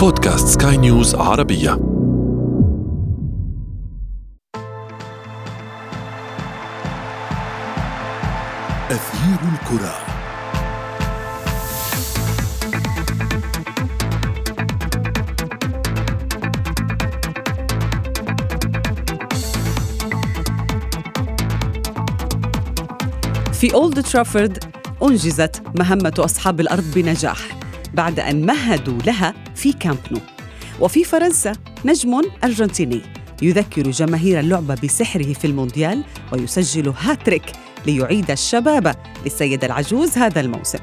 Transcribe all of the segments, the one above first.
بودكاست سكاي نيوز عربية. أثير الكرة. في أولد ترافورد أنجزت مهمة أصحاب الأرض بنجاح بعد أن مهدوا لها في كامب نو وفي فرنسا نجم أرجنتيني. يذكر جماهير اللعبة بسحره في المونديال ويسجل هاتريك ليعيد الشباب للسيدة العجوز هذا الموسم.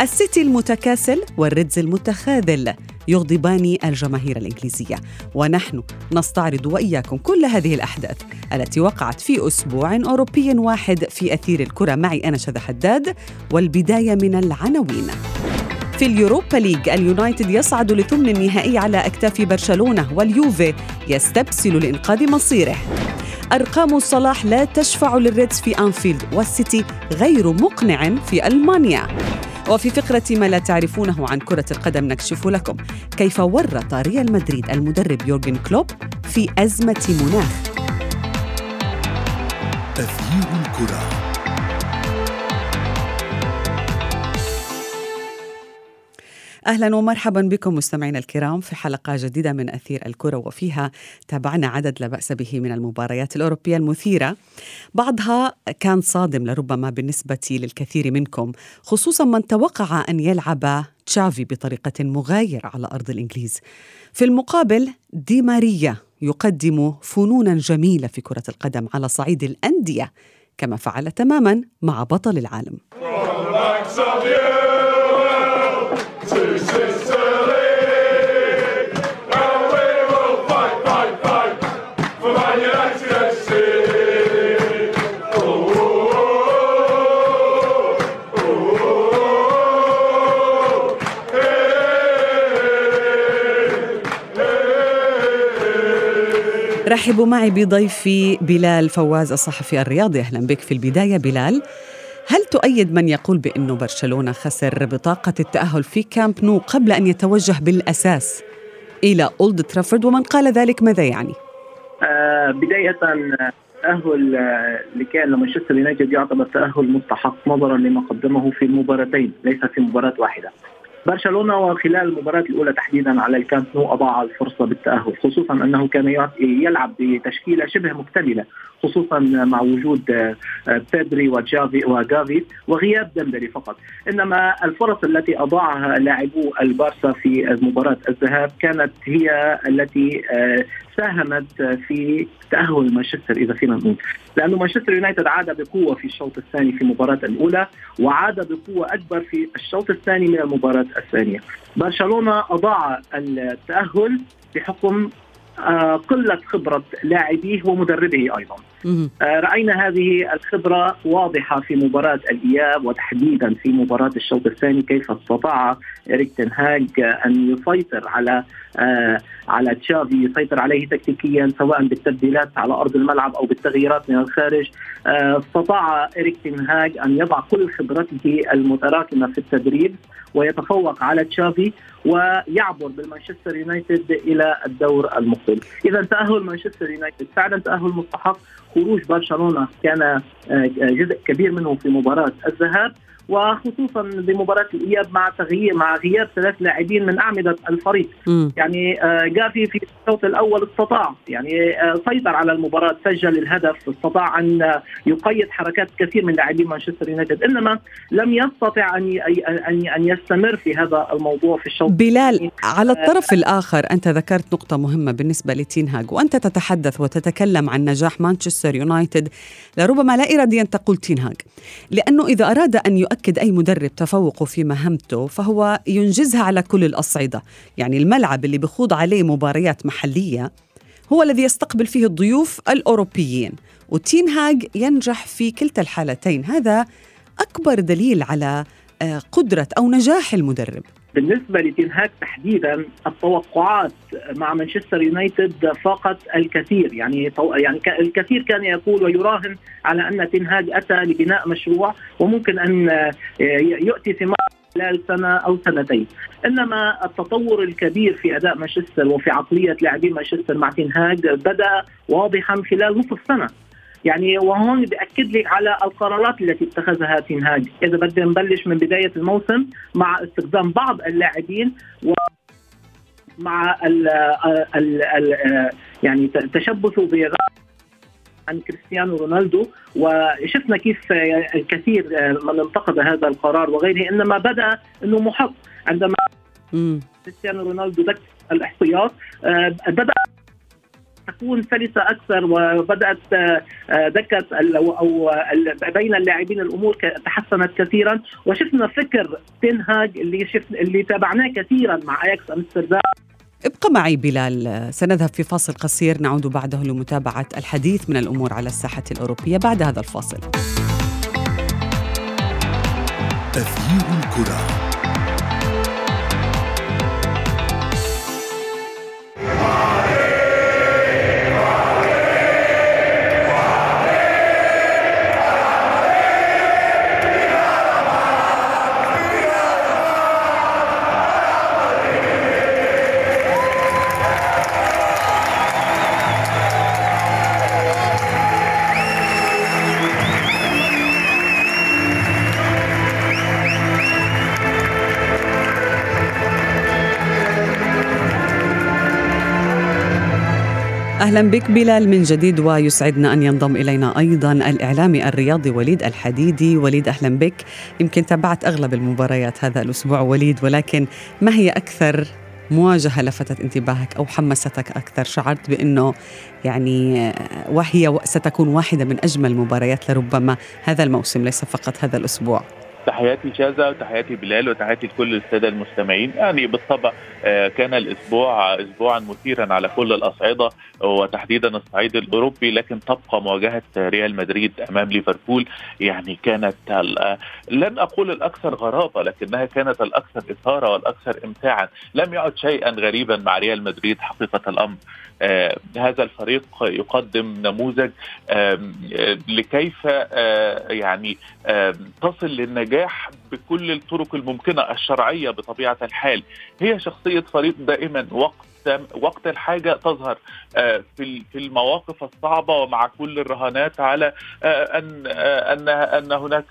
السيتي المتكاسل والريدز المتخاذل يغضبان الجماهير الإنجليزية. ونحن نستعرض وإياكم كل هذه الأحداث التي وقعت في أسبوع أوروبي واحد في أثير الكرة. معي أنا شذى حداد والبداية من العناوين. في اليوروبا ليج اليونايتد يصعد لثمن النهائي على أكتاف برشلونة واليوفي يستبسل لإنقاذ مصيره. أرقام صلاح لا تشفع للريدز في أنفيلد والسيتي غير مقنع في ألمانيا. وفي فقرة ما لا تعرفونه عن كرة القدم نكشف لكم كيف ورط ريال مدريد المدرب يورجن كلوب في أزمة مناخ. أثير الكرة. أهلا ومرحبا بكم مستمعينا الكرام في حلقة جديدة من أثير الكرة وفيها تابعنا عدد لا بأس به من المباريات الأوروبية المثيرة. بعضها كان صادم لربما بالنسبة للكثير منكم خصوصا من توقع أن يلعب تشافي بطريقة مغايرة على أرض الإنجليز. في المقابل دي ماريا يقدم فنونا جميلة في كرة القدم على صعيد الأندية كما فعل تماما مع بطل العالم. رحبوا معي بضيفي بلال فواز الصحفي الرياضي. أهلا بك في البداية. بلال هل تؤيد من يقول بأنه برشلونة خسر بطاقة التأهل في كامب نو قبل أن يتوجه بالأساس إلى أولد ترافورد ومن قال ذلك ماذا يعني؟ آه بداية التأهل آه لكان مانشستر يونايتد يعتبر تأهل مستحق نظرا لما قدمه في المباراتين ليس في مباراة واحدة. برشلونة وخلال المباراة الأولى تحديدا على الكامب نو أضاع الفرصة بالتأهل خصوصا أنه كان يلعب بتشكيلة شبه مكتملة خصوصا مع وجود بيدري وجافي وجافي وغياب ديمبلي فقط. إنما الفرص التي أضاعها لاعبو البارسا في مباراة الذهاب كانت هي التي ساهمت في تأهل مانشستر إذا فينا نقول لأنه مانشستر يونايتد عاد بقوة في الشوط الثاني في المباراه الأولى وعاد بقوة أكبر في الشوط الثاني من المباراة الثانية برشلونة أضاع التأهل بحكم قلة خبرة لاعبيه ومدربه أيضا. رأينا هذه الخبرة واضحة في مباراة الإياب وتحديدا في مباراة الشوط الثاني كيف استطاع اريك تنهاج أن يسيطر على على تشافي يسيطر عليه تكتيكيا سواء بالتبديلات على أرض الملعب أو بالتغييرات من الخارج. استطاع اريك تنهاج أن يضع كل خبرته المتراكمة في التدريب ويتفوق على تشافي ويعبر بالمانشستر يونايتد إلى الدور المقبل، اذا تأهل مانشستر يونايتد. فعلا تأهل مستحق، خروج برشلونة كان جزء كبير منه في مباراة الذهاب. وخصوصا بمباراة الإياب مع تغيير مع غياب ثلاث لاعبين من أعمدة الفريق. م. يعني جافي في الشوط الأول استطاع يعني سيطر على المباراة سجل الهدف استطاع أن يقيد حركات كثير من لاعبين مانشستر يونايتد. إنما لم يستطع أن ان أن يستمر في هذا الموضوع في الشوط بلال على الطرف الآخر أنت ذكرت نقطة مهمة بالنسبة لتينهاج وأنت تتحدث وتتكلم عن نجاح مانشستر يونايتد لربما لا اراديا تقول تينهاج لأنه إذا أراد أن يؤكد يؤكد أي مدرب تفوقه في مهمته فهو ينجزها على كل الأصعدة. يعني الملعب اللي بخوض عليه مباريات محلية هو الذي يستقبل فيه الضيوف الأوروبيين وتين هاج ينجح في كلتا الحالتين. هذا أكبر دليل على قدرة أو نجاح المدرب. بالنسبة لتنهاك تحديدا التوقعات مع مانشستر يونايتد فاقت الكثير. يعني يعني الكثير كان يقول ويراهن على أن تنهاج أتى لبناء مشروع وممكن أن يؤتي ثمار خلال سنة أو سنتين. إنما التطور الكبير في أداء مانشستر وفي عقلية لاعبين مانشستر مع تنهاج بدأ واضحا خلال نصف سنه يعني وهون بأكد لك على القرارات التي اتخذها تنهاج إذا بدنا نبلش من بداية الموسم مع استخدام بعض اللاعبين و مع ال ال ال يعني تشبثه عن كريستيانو رونالدو. وشفنا كيف الكثير من انتقد هذا القرار وغيره. إنما بدأ إنه محق. عندما كريستيانو رونالدو دك الإحتياط آه، بدأ تكون سلسة أكثر وبدأت آه، دكه أو بين اللاعبين الأمور تحسنت كثيرا. وشفنا فكر تنهاج اللي شف اللي تابعناه كثيرا مع أياكس أمستردام. ابقى معي بلال. سنذهب في فاصل قصير. نعود بعده لمتابعة الحديث من الأمور على الساحة الأوروبية. بعد هذا الفاصل. تغيير الكرة. أهلا بك بلال من جديد ويسعدنا أن ينضم إلينا أيضا الاعلامي الرياضي وليد الحديدي. وليد أهلا بك. يمكن تابعت أغلب المباريات هذا الأسبوع وليد ولكن ما هي أكثر مواجهة لفتت انتباهك أو حمستك أكثر؟ شعرت بأنه يعني وهي ستكون واحدة من أجمل المباريات لربما هذا الموسم ليس فقط هذا الأسبوع. تحياتي شاذة وتحياتي بلال وتحياتي لكل السادة المستمعين. يعني بالطبع آه، كان الأسبوع أسبوعا مثيرا على كل الأصعدة وتحديدا الصعيد الأوروبي لكن تبقى مواجهة ريال مدريد أمام ليفربول. يعني كانت لن أقول الأكثر غرابة لكنها كانت الأكثر إثارة والأكثر إمتاعا. لم يعد شيئا غريبا مع ريال مدريد حقيقة الأمر. آه هذا الفريق يقدم نموذج آه لكيف آه يعني آه تصل للنجاح بكل الطرق الممكنة الشرعية بطبيعة الحال. هي شخصية فريق دائما وقت وقت الحاجة تظهر آه، في في المواقف الصعبة ومع كل الرهانات على آه، أن آه، أن أن هناك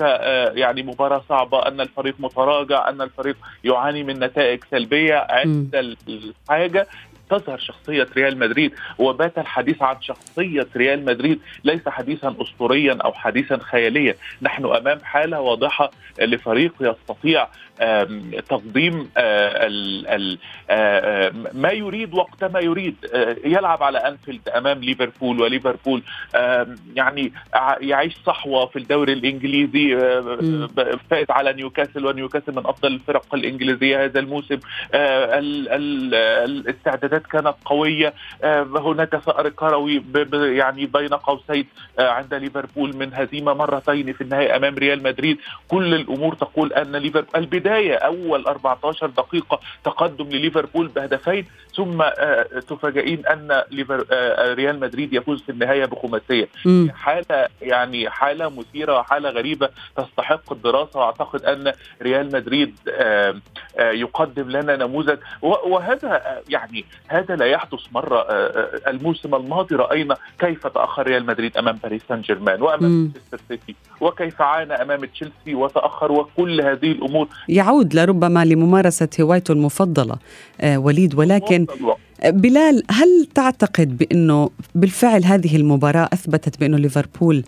يعني مباراة صعبة أن الفريق متراجع أن الفريق يعاني من نتائج سلبية عند الحاجة. تظهر شخصية ريال مدريد وبات الحديث عن شخصية ريال مدريد ليس حديثا أسطوريا أو حديثا خياليا. نحن أمام حالة واضحة لفريق يستطيع تقديم ما يريد وقت ما يريد. يلعب على أنفيلد أمام ليفربول وليفربول يعني يعيش صحوة في الدوري الإنجليزي فائز على نيوكاسل ونيوكاسل من أفضل الفرق الإنجليزية هذا الموسم. الاستعدادات الاستعدادات كانت قوية. آه، هناك ثأر كروي يعني بين قوسين آه، عند ليفربول من هزيمة مرتين في النهائي أمام ريال مدريد. كل الأمور تقول أن ليفربول البداية أول 14 دقيقة تقدم لليفربول بهدفين ثم آه، تفاجئين أن ريال مدريد يفوز في النهاية بخماسية. حالة يعني حالة مثيرة وحالة غريبة تستحق الدراسة وأعتقد أن ريال مدريد يقدم لنا نموذج. وهذا يعني هذا لا يحدث مرة آه، آه، الموسم الماضي رأينا كيف تأخر ريال مدريد أمام باريس سان جيرمان وأمام مانشستر سيتي وكيف عانى أمام تشيلسي وتأخر وكل هذه الأمور. يعود لربما لممارسة هوايته المفضلة آه وليد ولكن بلال هل تعتقد بأنه بالفعل هذه المباراة أثبتت بأنه ليفربول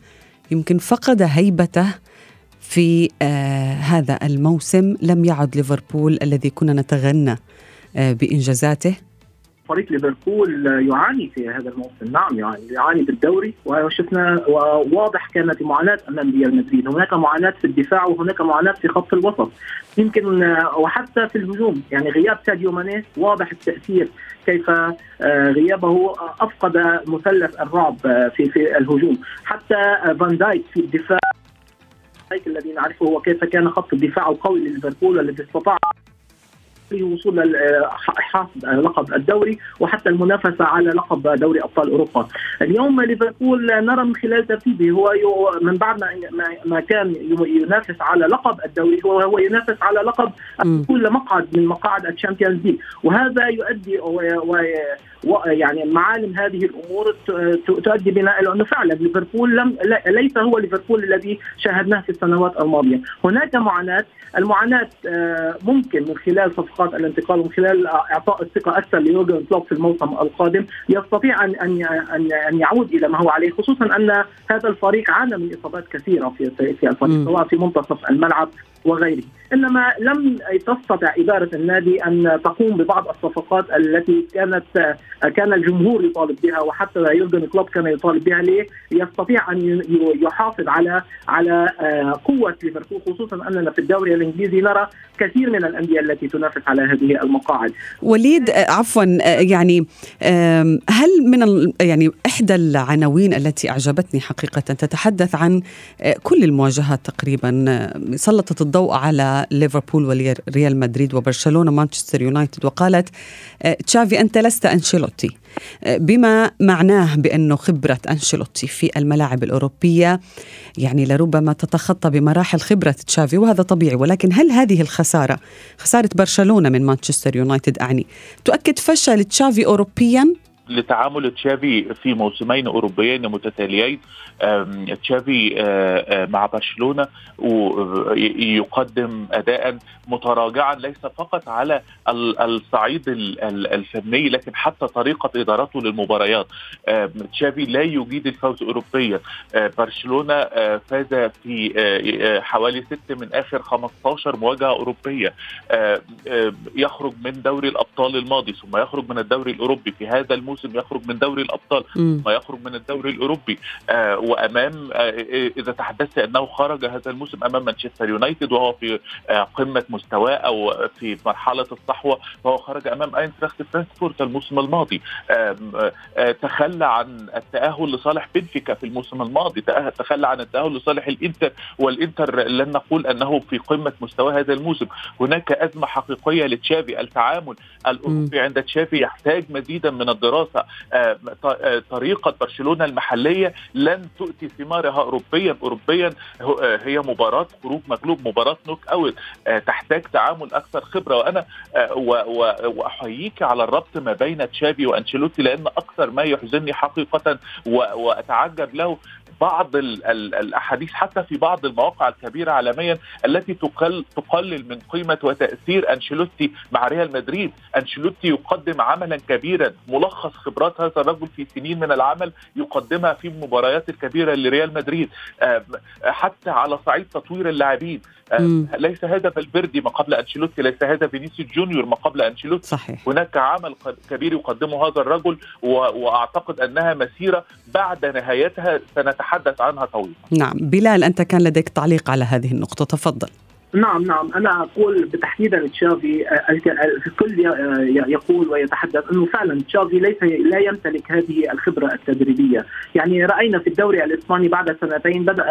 يمكن فقد هيبته في آه هذا الموسم؟ لم يعد ليفربول الذي كنا نتغنى آه بإنجازاته. فريق ليفربول يعاني في هذا الموسم. نعم يعني يعاني بالدوري وشفنا وواضح كانت معاناة أمام ريال مدريد. هناك معاناة في الدفاع وهناك معاناة في خط الوسط. يمكن وحتى في الهجوم يعني غياب ساديو ماني واضح التأثير كيف آه، غيابه أفقد مثلث الرعب آه، في في الهجوم. حتى فان دايك في الدفاع الذي نعرفه هو كيف كان خط الدفاع القوي لليفربول الذي استطاع وصول حصد لقب الدوري وحتى المنافسة على لقب دوري أبطال أوروبا. اليوم ليفربول نرى من خلال ترتيبه هو من بعد ما كان ينافس على لقب الدوري هو هو ينافس على لقب كل مقعد من مقاعد ال Champions League. وهذا يؤدي يعني معالم هذه الأمور تؤدي بنا إلى أنه فعلا ليفربول لم ليس هو ليفربول الذي شاهدناه في السنوات الماضية، هناك معاناة، المعاناة آه، ممكن من خلال صفقات الانتقال ومن خلال إعطاء الثقة أكثر ليورجن كلوب في الموسم القادم يستطيع ان ان ان يعود إلى ما هو عليه خصوصا أن هذا الفريق عانى من إصابات كثيرة في في الفريق سواء في منتصف الملعب وغيره. إنما لم تستطع إدارة النادي أن تقوم ببعض الصفقات التي كانت كان الجمهور يطالب بها وحتى يورجن كلوب كان يطالب بها ليه يستطيع أن يحافظ على على آه، قوة ليفربول خصوصا أننا في الدوري الإنجليزي نرى كثير من الأندية التي تنافس على هذه المقاعد. وليد آه، عفوا آه، يعني هل من يعني إحدى العناوين التي أعجبتني حقيقه تتحدث عن كل المواجهات تقريبا سلطت الضوء على ليفربول وريال مدريد وبرشلونة مانشستر يونايتد. وقالت تشافي أنت لست أنشيلوتي. بما معناه بأنه خبرة أنشيلوتي في الملاعب الأوروبية يعني لربما تتخطى بمراحل خبرة تشافي وهذا طبيعي. ولكن هل هذه الخسارة خسارة برشلونة من مانشستر يونايتد أعني تؤكد فشل تشافي اوروبيا؟ لتعامل تشافي في موسمين أوروبيين متتاليين. تشافي آه، آه، مع برشلونة ويقدم أداء متراجعا ليس فقط على الصعيد الفني لكن حتى طريقة ادارته للمباريات. تشافي لا يجيد الفوز اوروبيا. آه، برشلونة فاز في حوالي ست من آخر 15 مواجهة أوروبية. يخرج من دوري الأبطال الماضي ثم يخرج من الدوري الأوروبي في هذا الموسم. يخرج من دوري الأبطال ثم يخرج من الدوري الأوروبي. وأمام آه، إذا تحدثت أنه خرج هذا الموسم أمام مانشستر يونايتد وهو في آه، قمة مستواه أو في مرحلة الصحوة فهو خرج أمام أينتراخت فرانكفورت الموسم الماضي. آه، تخلى عن التأهل لصالح بنفيكا في الموسم الماضي. تخلى عن التأهل لصالح الإنتر والإنتر لن نقول أنه في قمة مستواه هذا الموسم. هناك أزمة حقيقية لتشافي التعامل الأوروبي عند تشافي يحتاج مزيدا من الدراسة. طريقة برشلونة المحلية لن تؤتي ثمارها اوروبيا. اوروبيا آه، هي مباراة خروج مغلوب مباراة نوك أوت. آه، تحتاج تعامل أكثر خبرة. وأنا آه، وأحييك على الربط ما بين تشافي وأنشيلوتي لأن أكثر ما يحزنني حقيقة وأتعجب له بعض الأحاديث حتى في بعض المواقع الكبيرة عالميا التي تقل تقلل من قيمة وتأثير أنشيلوتي مع ريال مدريد، أنشيلوتي يقدم عملا كبيرا ملخص خبرات هذا الرجل في سنين من العمل يقدمها في المباريات الكبيرة لريال مدريد. حتى على صعيد تطوير اللاعبين ليس هذا فالفيردي ما قبل أنشيلوتي ليس هذا فينيسيوس جونيور ما قبل أنشيلوتي. صحيح. هناك عمل كبير يقدمه هذا الرجل وأعتقد أنها مسيرة بعد نهايتها سنتحدث عنها طويلا. نعم. بلال أنت كان لديك تعليق على هذه النقطة تفضل. نعم نعم. أنا أقول تحديدا تشافي آه، الكل آه، يقول ويتحدث إنه فعلا تشافي ليس لا يمتلك هذه الخبرة التدريبية، يعني رأينا في الدوري الإسباني بعد سنتين بدأ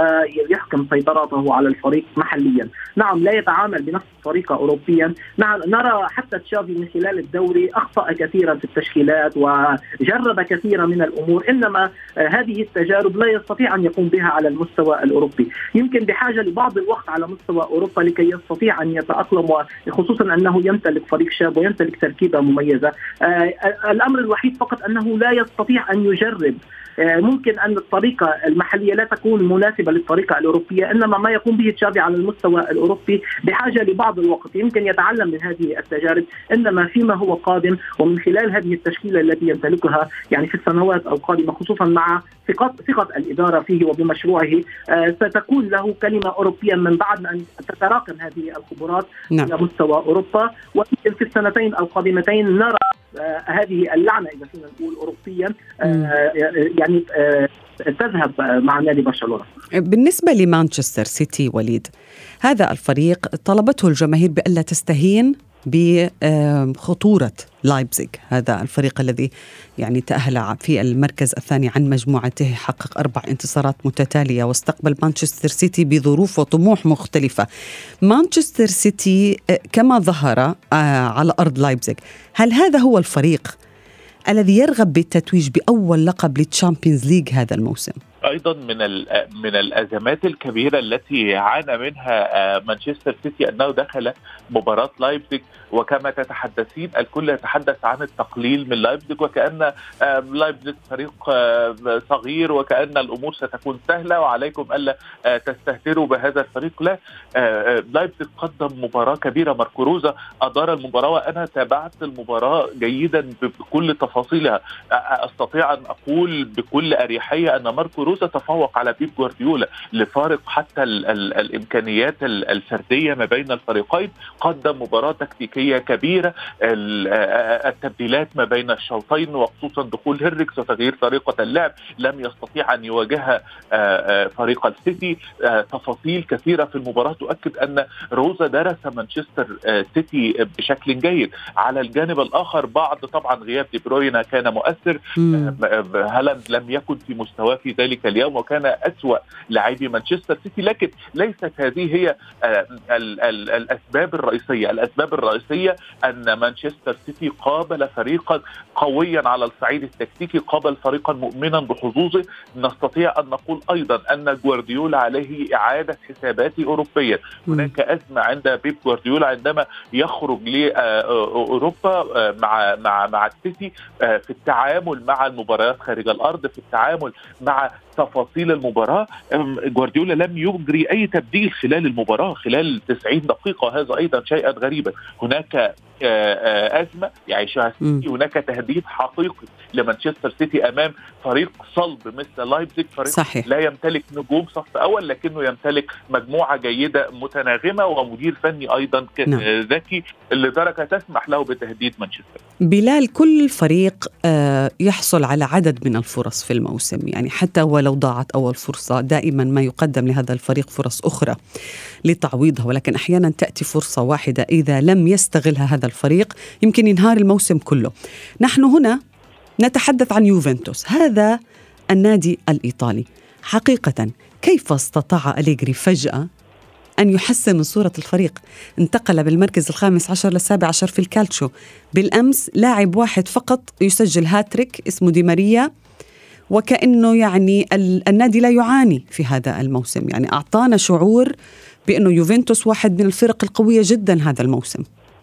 يحكم سيطرته على الفريق محليا، نعم لا يتعامل بنفس الطريقة اوروبيا، نعم نرى حتى تشافي من خلال الدوري أخطأ كثيرا في التشكيلات وجرب كثيرا من الأمور، إنما آه، هذه التجارب لا يستطيع أن يقوم بها على المستوى الأوروبي، يمكن بحاجة لبعض الوقت على مستوى أوروبا لكي يستطيع أن يتأقلم وخصوصا أنه يمتلك فريق شاب ويمتلك تركيبة مميزة. آه، الأمر الوحيد فقط أنه لا يستطيع أن يجرب. ممكن أن الطريقة المحلية لا تكون مناسبة للطريقة الأوروبية إنما ما يقوم به تشافي على المستوى الأوروبي بحاجة لبعض الوقت يمكن يتعلم من هذه التجارب إنما فيما هو قادم ومن خلال هذه التشكيلة التي يمتلكها يعني في السنوات القادمة خصوصا مع ثقه ثقة الإدارة فيه وبمشروعه آه، ستكون له كلمة أوروبية من بعد أن تتراكم هذه الخبرات نعم. إلى مستوى أوروبا ويمكن في السنتين القادمتين نرى آه، هذه اللعنة إذا فينا نقول اوروبيا آه، يعني آه، تذهب مع نادي برشلونة. بالنسبة لمانشستر سيتي وليد هذا الفريق طلبته الجماهير بألا تستهين بخطورة لايبزيغ هذا الفريق الذي يعني تأهل في المركز الثاني عن مجموعته حقق أربع انتصارات متتالية واستقبل مانشستر سيتي بظروف وطموح مختلفة مانشستر سيتي آه، كما ظهر آه، على أرض لايبزيغ هل هذا هو الفريق الذي يرغب بالتتويج بأول لقب لل Champions League هذا الموسم؟ أيضا من من الأزمات الكبيرة التي عانى منها آه، مانشستر سيتي أنه دخل مباراة لايبزيج. وكما تتحدثين الكل يتحدث عن التقليل من لايبزيج وكأن آه، لايبزيج فريق آه، صغير وكأن الأمور ستكون سهلة وعليكم ألا تستهتروا بهذا الفريق. لا لايبزيج قدم مباراة كبيرة ماركوروزا أدار المباراة وأنا تابعت المباراة جيدا بكل تفاصيلها. أستطيع أن أقول بكل أريحية أن ماركو روزا تفوق على بيب جوارديولا لفارق حتى ال ال الإمكانيات الفردية ما بين الفريقين قدم مباراة تكتيكية كبيرة التبديلات ما بين الشوطين وخصوصا دخول هينريكس وتغيير طريقة اللعب لم يستطيع أن يواجهها فريق السيتي. تفاصيل كثيرة في المباراة تؤكد أن روزا درس مانشستر سيتي بشكل جيد. على الجانب الآخر بعد طبعا غياب دي بروينا كان مؤثر. هالاند لم يكن في مستواه في ذلك ذلك اليوم وكان أسوأ لاعبي مانشستر سيتي لكن ليست هذه هي آه، الأسباب الرئيسية. الأسباب الرئيسية أن مانشستر سيتي قابل فريقا قويا على الصعيد التكتيكي قابل فريقا مؤمنا بحظوظه. نستطيع أن نقول أيضا أن جوارديولا عليه إعادة حساباته أوروبيا هناك أزمة عند بيب جوارديولا عندما يخرج لأوروبا آه، مع مع مع السيتي آه، في التعامل مع المباريات خارج الأرض في التعامل مع تفاصيل المباراة. جوارديولا لم يجري أي تبديل خلال المباراة خلال 90 دقيقة. وهذا أيضا شيئا غريبا. هناك أزمة يعيشها السيتي هناك تهديد حقيقي لمانشستر سيتي أمام فريق صلب مثل لايبزيج فريق صحيح. لا يمتلك نجوم صف أول لكنه يمتلك مجموعة جيدة متناغمة ومدير فني أيضا نعم. ذكي لدرجه تسمح له بتهديد مانشستر بلال كل فريق آه، يحصل على عدد من الفرص في الموسم يعني حتى ولو ضاعت أول فرصة دائما ما يقدم لهذا الفريق فرص أخرى لتعويضها ولكن أحيانا تأتي فرصة واحدة إذا لم يستغلها هذا الفريق يمكن ينهار الموسم كله. نحن هنا نتحدث عن يوفنتوس هذا النادي الإيطالي. حقيقة كيف استطاع أليغري فجأة أن يحسن من صورة الفريق؟ انتقل بالمركز الخامس عشر للسابع عشر في الكالتشو. بالأمس لاعب واحد فقط يسجل هاتريك اسمه دي ماريا وكأنه يعني النادي لا يعاني في هذا الموسم. يعني أعطانا شعور بأنه يوفنتوس واحد من الفرق القوية جدا هذا الموسم.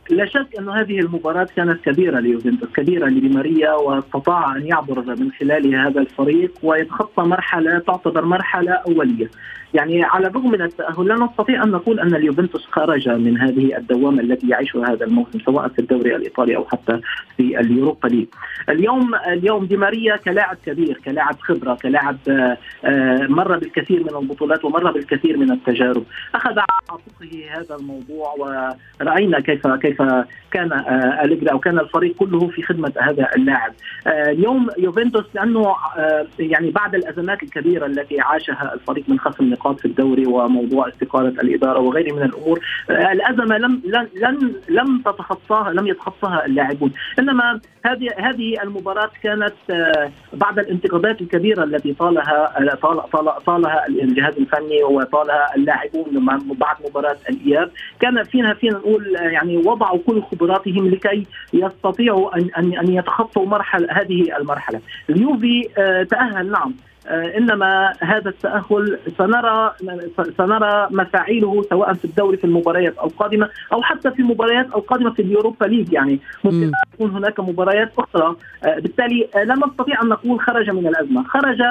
لا شك أن هذه المباراة كانت كبيرة ليوفنتوس كبيرة لديماريا واستطاع أن يعبر من خلالها هذا الفريق ويتخطى مرحلة تعتبر مرحلة أولية. يعني على الرغم من التأهل لا نستطيع أن نقول أن اليوفنتوس خرج من هذه الدوامة التي يعيشها هذا الموسم سواء في الدوري الإيطالي أو حتى في اليوروبا ليج. اليوم اليوم دي ماريا كلاعب كبير كلاعب خبرة كلاعب آه، مر بالكثير من البطولات ومر بالكثير من التجارب. أخذ على عاتقه هذا الموضوع ورأينا كيف كيف كان آه، أليجري أو كان الفريق كله في خدمة هذا اللاعب. آه، اليوم يوفنتوس لأنه يعني بعد الأزمات الكبيرة التي عاشها الفريق من خصم النقاط في الدوري وموضوع استقالة الإدارة وغيره من الأمور آه، الأزمة لم لم لم تتخطاها لم يتخطاها اللاعبون. إنما هذه هذه المباراة كانت آه، بعد الانتقادات الكبيرة التي طالها آه، طال طال طالها الجهاز الفني وطالها اللاعبون بعد مباراة الإياب. كان فينا فينا نقول يعني وضعوا كل خبراتهم لكي يستطيعوا ان ان أن يتخطوا مرحله هذه المرحلة. اليوفي تأهل نعم. آه، إنما هذا التأهل سنرى سنرى مفاعيله سواء في الدوري في المباريات القادمه أو حتى في المباريات القادمه في اليوروبا ليج يعني. ممكن تكون هناك مباريات أخرى. آه، بالتالي آه، لا نستطيع أن نقول خرج من الأزمة. خرج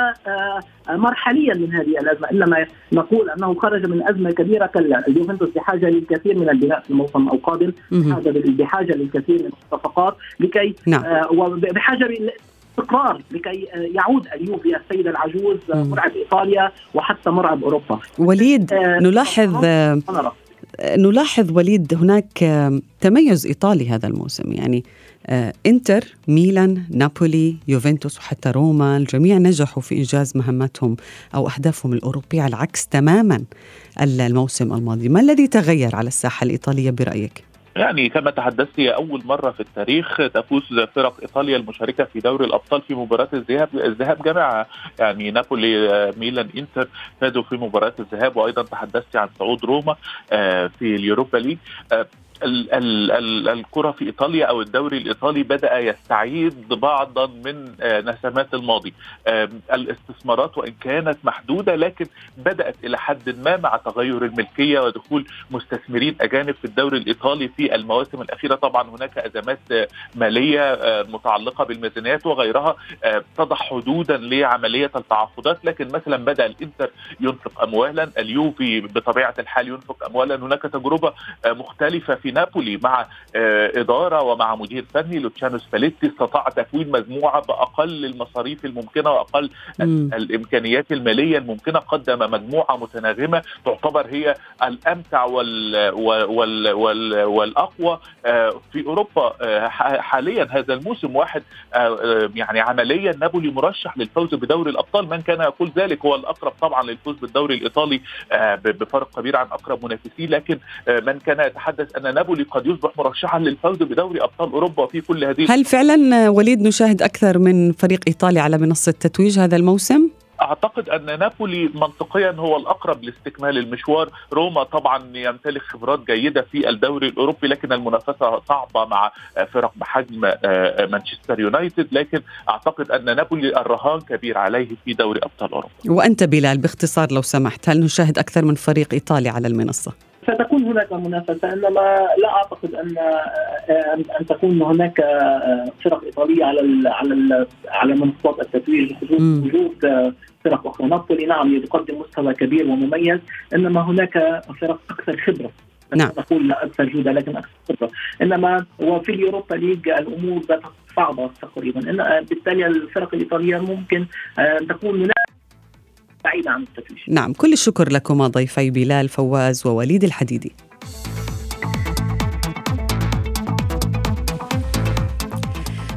مرحليا من هذه الأزمة. إنما نقول أنه خرج من أزمة كبيرة كلا اليوفنتوس بحاجة للكثير من البناء في الموسم القادم. بحاجة للكثير من الصفقات. لكي نعم. وبحاجة استقرار لكي يعود اليوفي السيد العجوز مرعب إيطاليا وحتى مرعب أوروبا. وليد آه، نلاحظ نلاحظ وليد هناك تميز إيطالي هذا الموسم. يعني آه، إنتر ميلان نابولي يوفنتوس وحتى روما الجميع نجحوا في إنجاز مهمتهم أو أهدافهم الأوروبية على العكس تماما الموسم الماضي. ما الذي تغير على الساحة الإيطالية برأيك؟ يعني كما تحدثت هي أول مرة في التاريخ تفوز فرق إيطاليا المشاركة في دوري الأبطال في مباراة الذهاب الذهاب جماعة يعني نابولي ميلان إنتر فازوا في مباراة الذهاب. وأيضا تحدثت عن صعود روما آه، في اليوروبا ليج. آه، الكرة في إيطاليا أو الدوري الإيطالي بدأ يستعيد بعضا من آه، نسمات الماضي. الاستثمارات وإن كانت محدودة لكن بدأت إلى حد ما مع تغير الملكية ودخول مستثمرين أجانب في الدوري الإيطالي في المواسم الأخيرة. طبعا هناك أزمات آه، مالية آه، متعلقة بالميزانيات وغيرها تضع حدودا لعملية التعاقدات. لكن مثلا بدأ الإنتر ينفق اموالا اليوفي بطبيعة الحال ينفق اموالا. هناك تجربة مختلفة في نابولي مع آه، إدارة ومع مدير فني لوتشانو سباليتي استطاع تكوين مجموعة بأقل المصاريف الممكنة وأقل م. الإمكانيات المالية الممكنة قدم مجموعة متناغمة تعتبر هي الأمتع وال وال وال والأقوى آه، في أوروبا آه، حاليا هذا الموسم واحد يعني عمليا نابولي مرشح للفوز بدوري الأبطال من كان يقول ذلك هو الأقرب طبعا للفوز بالدوري الإيطالي بفرق كبير عن أقرب منافسيه لكن من كان يتحدث أن نابولي قد يصبح مرشحا للفوز بدوري أبطال أوروبا في كل هذه هل فعلا وليد نشاهد أكثر من فريق إيطالي على منصة تتويج هذا الموسم؟ أعتقد أن نابولي منطقيا هو الأقرب لاستكمال المشوار. روما طبعا يمتلك خبرات جيدة في الدوري الأوروبي لكن المنافسة صعبة مع فرق بحجم آه، مانشستر يونايتد. لكن أعتقد أن نابولي الرهان كبير عليه في دوري أبطال أوروبا. وأنت بلال باختصار لو سمحت هل نشاهد أكثر من فريق إيطالي على المنصة؟ ستكون هناك منافسة إنما لا أعتقد أن أن تكون هناك فرق إيطالية على على على منصات التتويج وجود فرق أخرى. نابولي نعم يقدم مستوى كبير ومميز إنما هناك فرق أكثر خبرة. نعم. نقول لا أكثر جوده لكن أكثر خبرة. إنما وفي ال Europa League الأمور باتت صعبة تقريبا. بالتالي الفرق الإيطالية ممكن أن تكون منافسه بعيدة عن التتويج نعم كل الشكر لكما ضيفي بلال فواز ووليد الحديدي.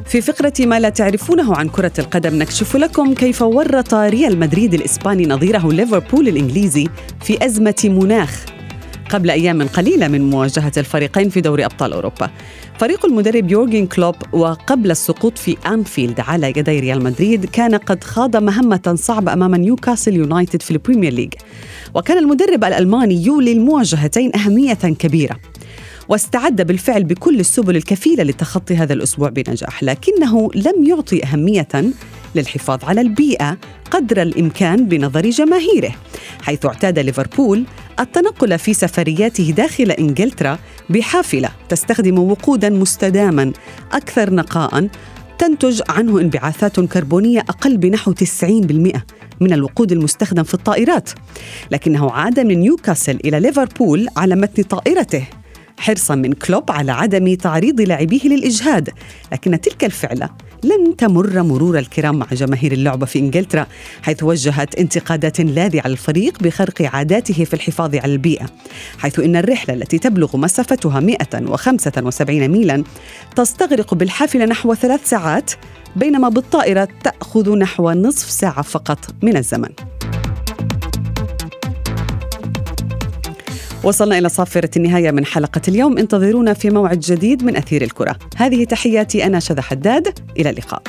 في فقرة ما لا تعرفونه عن كرة القدم نكشف لكم كيف ورط ريال مدريد الإسباني نظيره ليفربول الإنجليزي في أزمة مناخ قبل أيام قليلة من مواجهة الفريقين في دوري أبطال أوروبا. فريق المدرب يورجن كلوب وقبل السقوط في أنفيلد على يدي ريال مدريد كان قد خاض مهمة صعبة أمام نيوكاسل يونايتد في ال Premier League. وكان المدرب الألماني يولي المواجهتين أهمية كبيرة. واستعد بالفعل بكل السبل الكفيلة لتخطي هذا الأسبوع بنجاح لكنه لم يعطي أهمية للحفاظ على البيئة قدر الإمكان بنظر جماهيره حيث اعتاد ليفربول التنقل في سفرياته داخل إنجلترا بحافلة تستخدم وقودا مستداما أكثر نقاء تنتج عنه انبعاثات كربونية أقل بنحو 90% من الوقود المستخدم في الطائرات لكنه عاد من نيوكاسل إلى ليفربول على متن طائرته. حرصا من كلوب على عدم تعريض لاعبيه للإجهاد لكن تلك الفعلة لن تمر مرور الكرام مع جماهير اللعبة في إنجلترا حيث وجهت انتقادات لاذعة للفريق بخرق عاداته في الحفاظ على البيئة حيث إن الرحلة التي تبلغ مسافتها 175 ميلا تستغرق بالحافلة نحو ثلاث ساعات بينما بالطائرة تأخذ نحو نصف ساعة فقط من الزمن. وصلنا إلى صافرة النهاية من حلقة اليوم. انتظرونا في موعد جديد من أثير الكرة. هذه تحياتي أنا شذى حداد. إلى اللقاء.